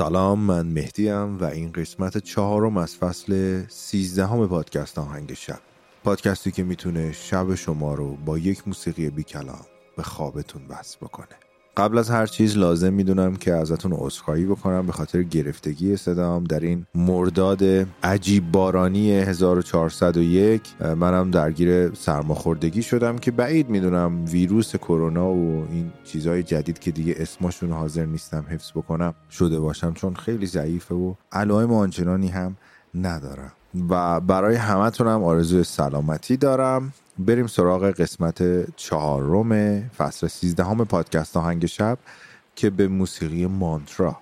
سلام من مهدیم و این قسمت چهارم از فصل سیزدهم پادکست آهنگ شب. پادکستی که می‌تونه شب شما رو با یک موسیقی بی کلام به خوابتون وصل بکنه. قبل از هر چیز لازم می‌دونم که ازتون عذرخواهی بکنم به خاطر گرفتگی صدام در این مرداد عجیب بارانی 1401 منم درگیر سرماخوردگی شدم که بعید می‌دونم ویروس کرونا و این چیزهای جدید که دیگه اسمشون حاضر نیستم حفظ بکنم شده باشم چون خیلی ضعیفه و علائم آنچنانی هم ندارم. و برای همتونم آرزوی سلامتی دارم. بریم سراغ قسمت چهارم فصل سیزدهم پادکست آهنگ شب که به موسیقی مانترا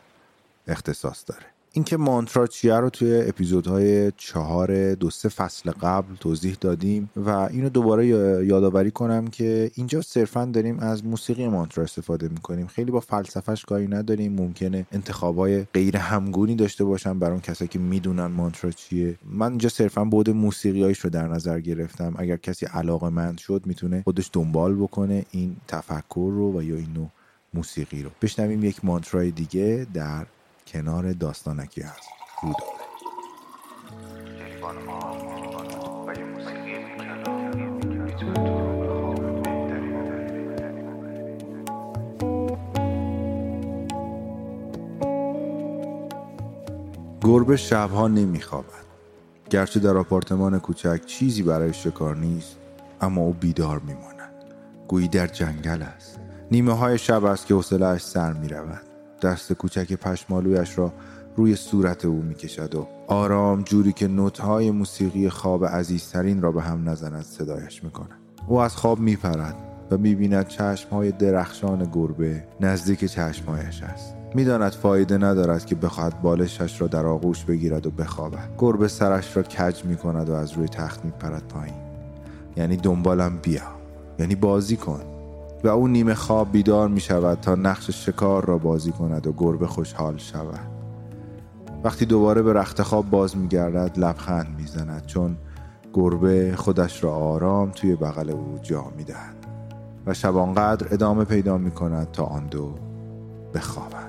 اختصاص داره. اینکه مانترا چیه رو توی اپیزودهای چهار دو سه فصل قبل توضیح دادیم و اینو دوباره یادآوری کنم که اینجا صرفا داریم از موسیقی مانترا استفاده می‌کنیم. خیلی با فلسفهش کاری نداریم. ممکنه انتخابای غیر همگونی داشته باشم برای اون کسایی که می‌دونن مانترا چیه. من اینجا صرفا بود موسیقیایش رو در نظر گرفتم. اگر کسی علاقه مند شد می‌تونه خودش دنبال بکنه این تفکر رو و یا این نوع موسیقی رو. بشنویم یک مانترای دیگه در کنار داستانکی هست. رودابه گربه شبها نمیخوابد. گرچه در آپارتمان کوچک چیزی برای شکار نیست اما او بیدار میماند. گویی در جنگل است. نیمه های شب است که حوصلهاش سر می‌رود. دست کوچک پشمالویش را روی صورت او می‌کشد و آرام جوری که نوتهای موسیقی خواب عزیزترین را به هم نزند صدایش می‌کند. او از خواب میپرد و می‌بیند چشمهای درخشان گربه نزدیک چشمهایش است. می‌داند فایده ندارد که بخواهد بالشش را در آغوش بگیرد و بخوابد. گربه سرش را کج می‌کند و از روی تخت میپرد پایین. یعنی دنبالم بیا. یعنی بازی کن. و او نیمه خواب بیدار می شود تا نقش شکار را بازی کند و گربه خوشحال شود. وقتی دوباره به رخت خواب باز می گردد لبخند می زند چون گربه خودش را آرام توی بغل او جا می دهد و شبانقدر ادامه پیدا می کند تا آن دو بخوابند.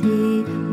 city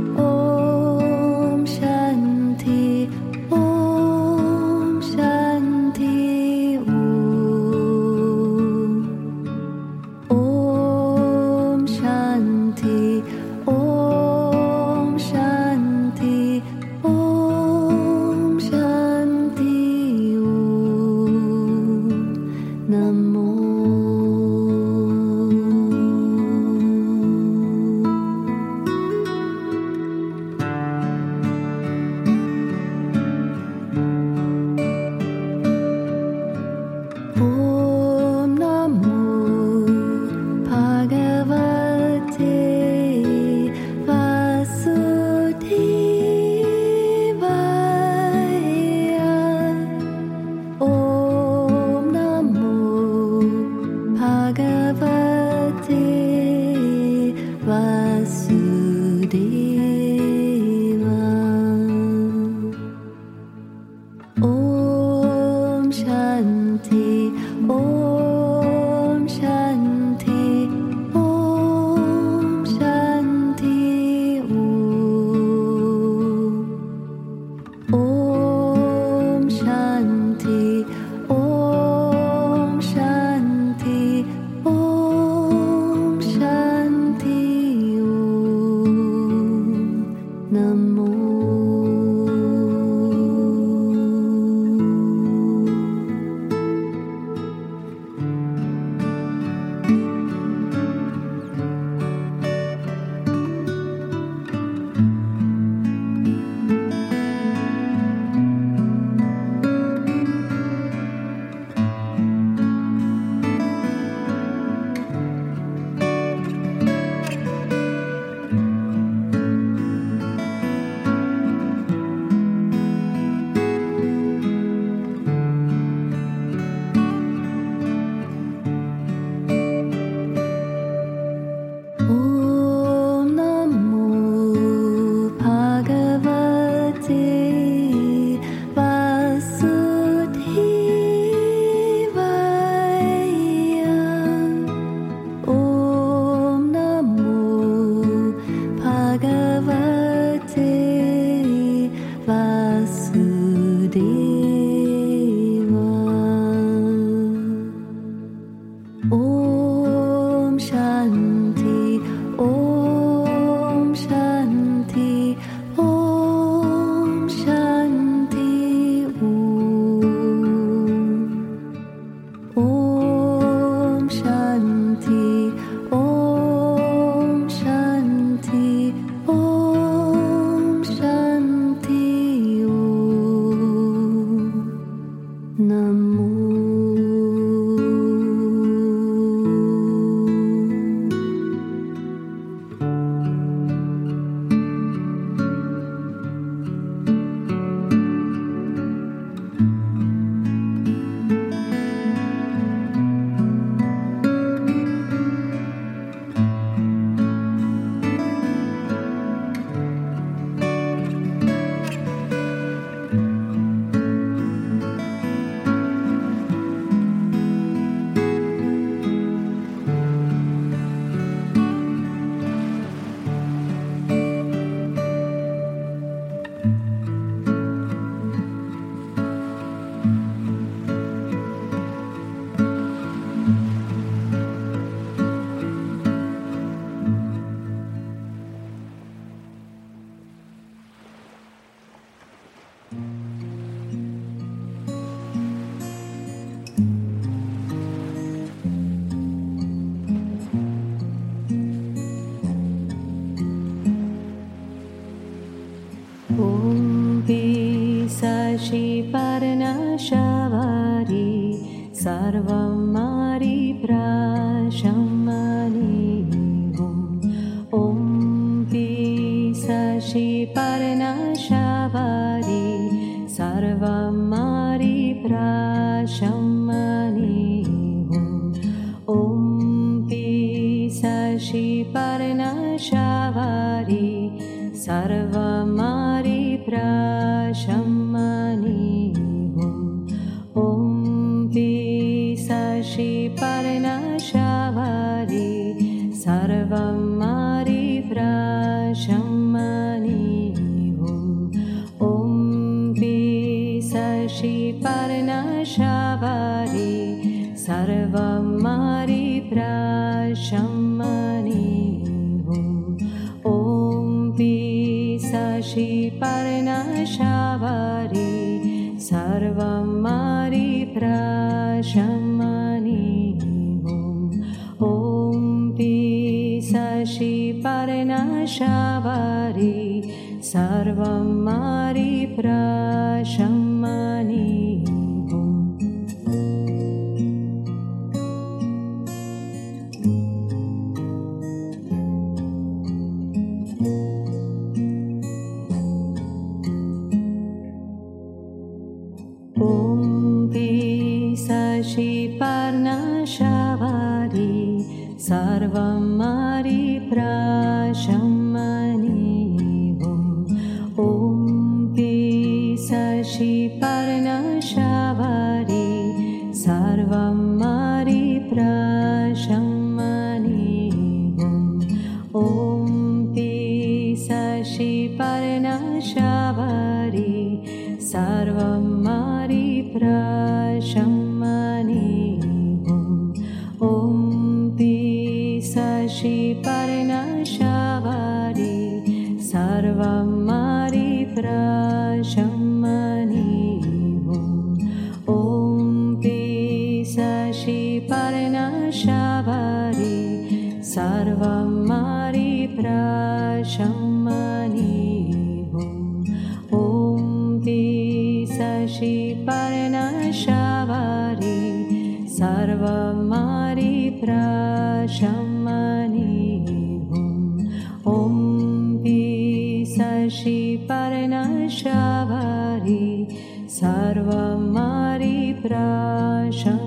शि पर्णशा सर्वं मारि मनी ॐ पी शशि पर्णशावी सर्वम् सर्वं मारी प्राशं ॐ पी शि परणा षावी सर्वं मारीप्राशंनी ॐ पि शि परणा षावी सर्वं मारीप्राशम् Sarva श्री पर्णशवरी सर्वं मारि प्र सर्वं मारी प्राशमनि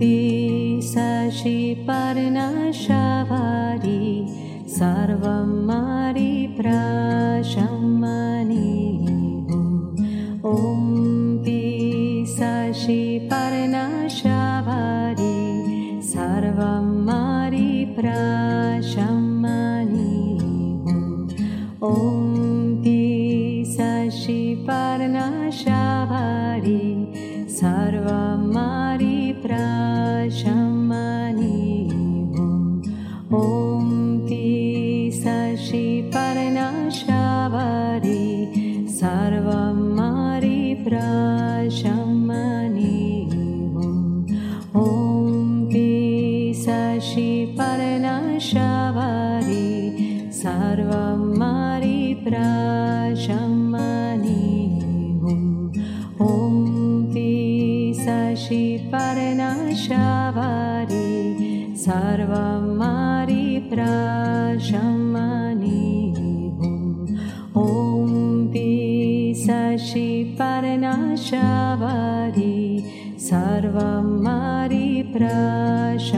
दि शशि पर्णष सर्वं pra ॐ पि शि परवरी सर्वं मारी प्राशमानीं पी शि परनाश वारी सर्वं मारीप्राश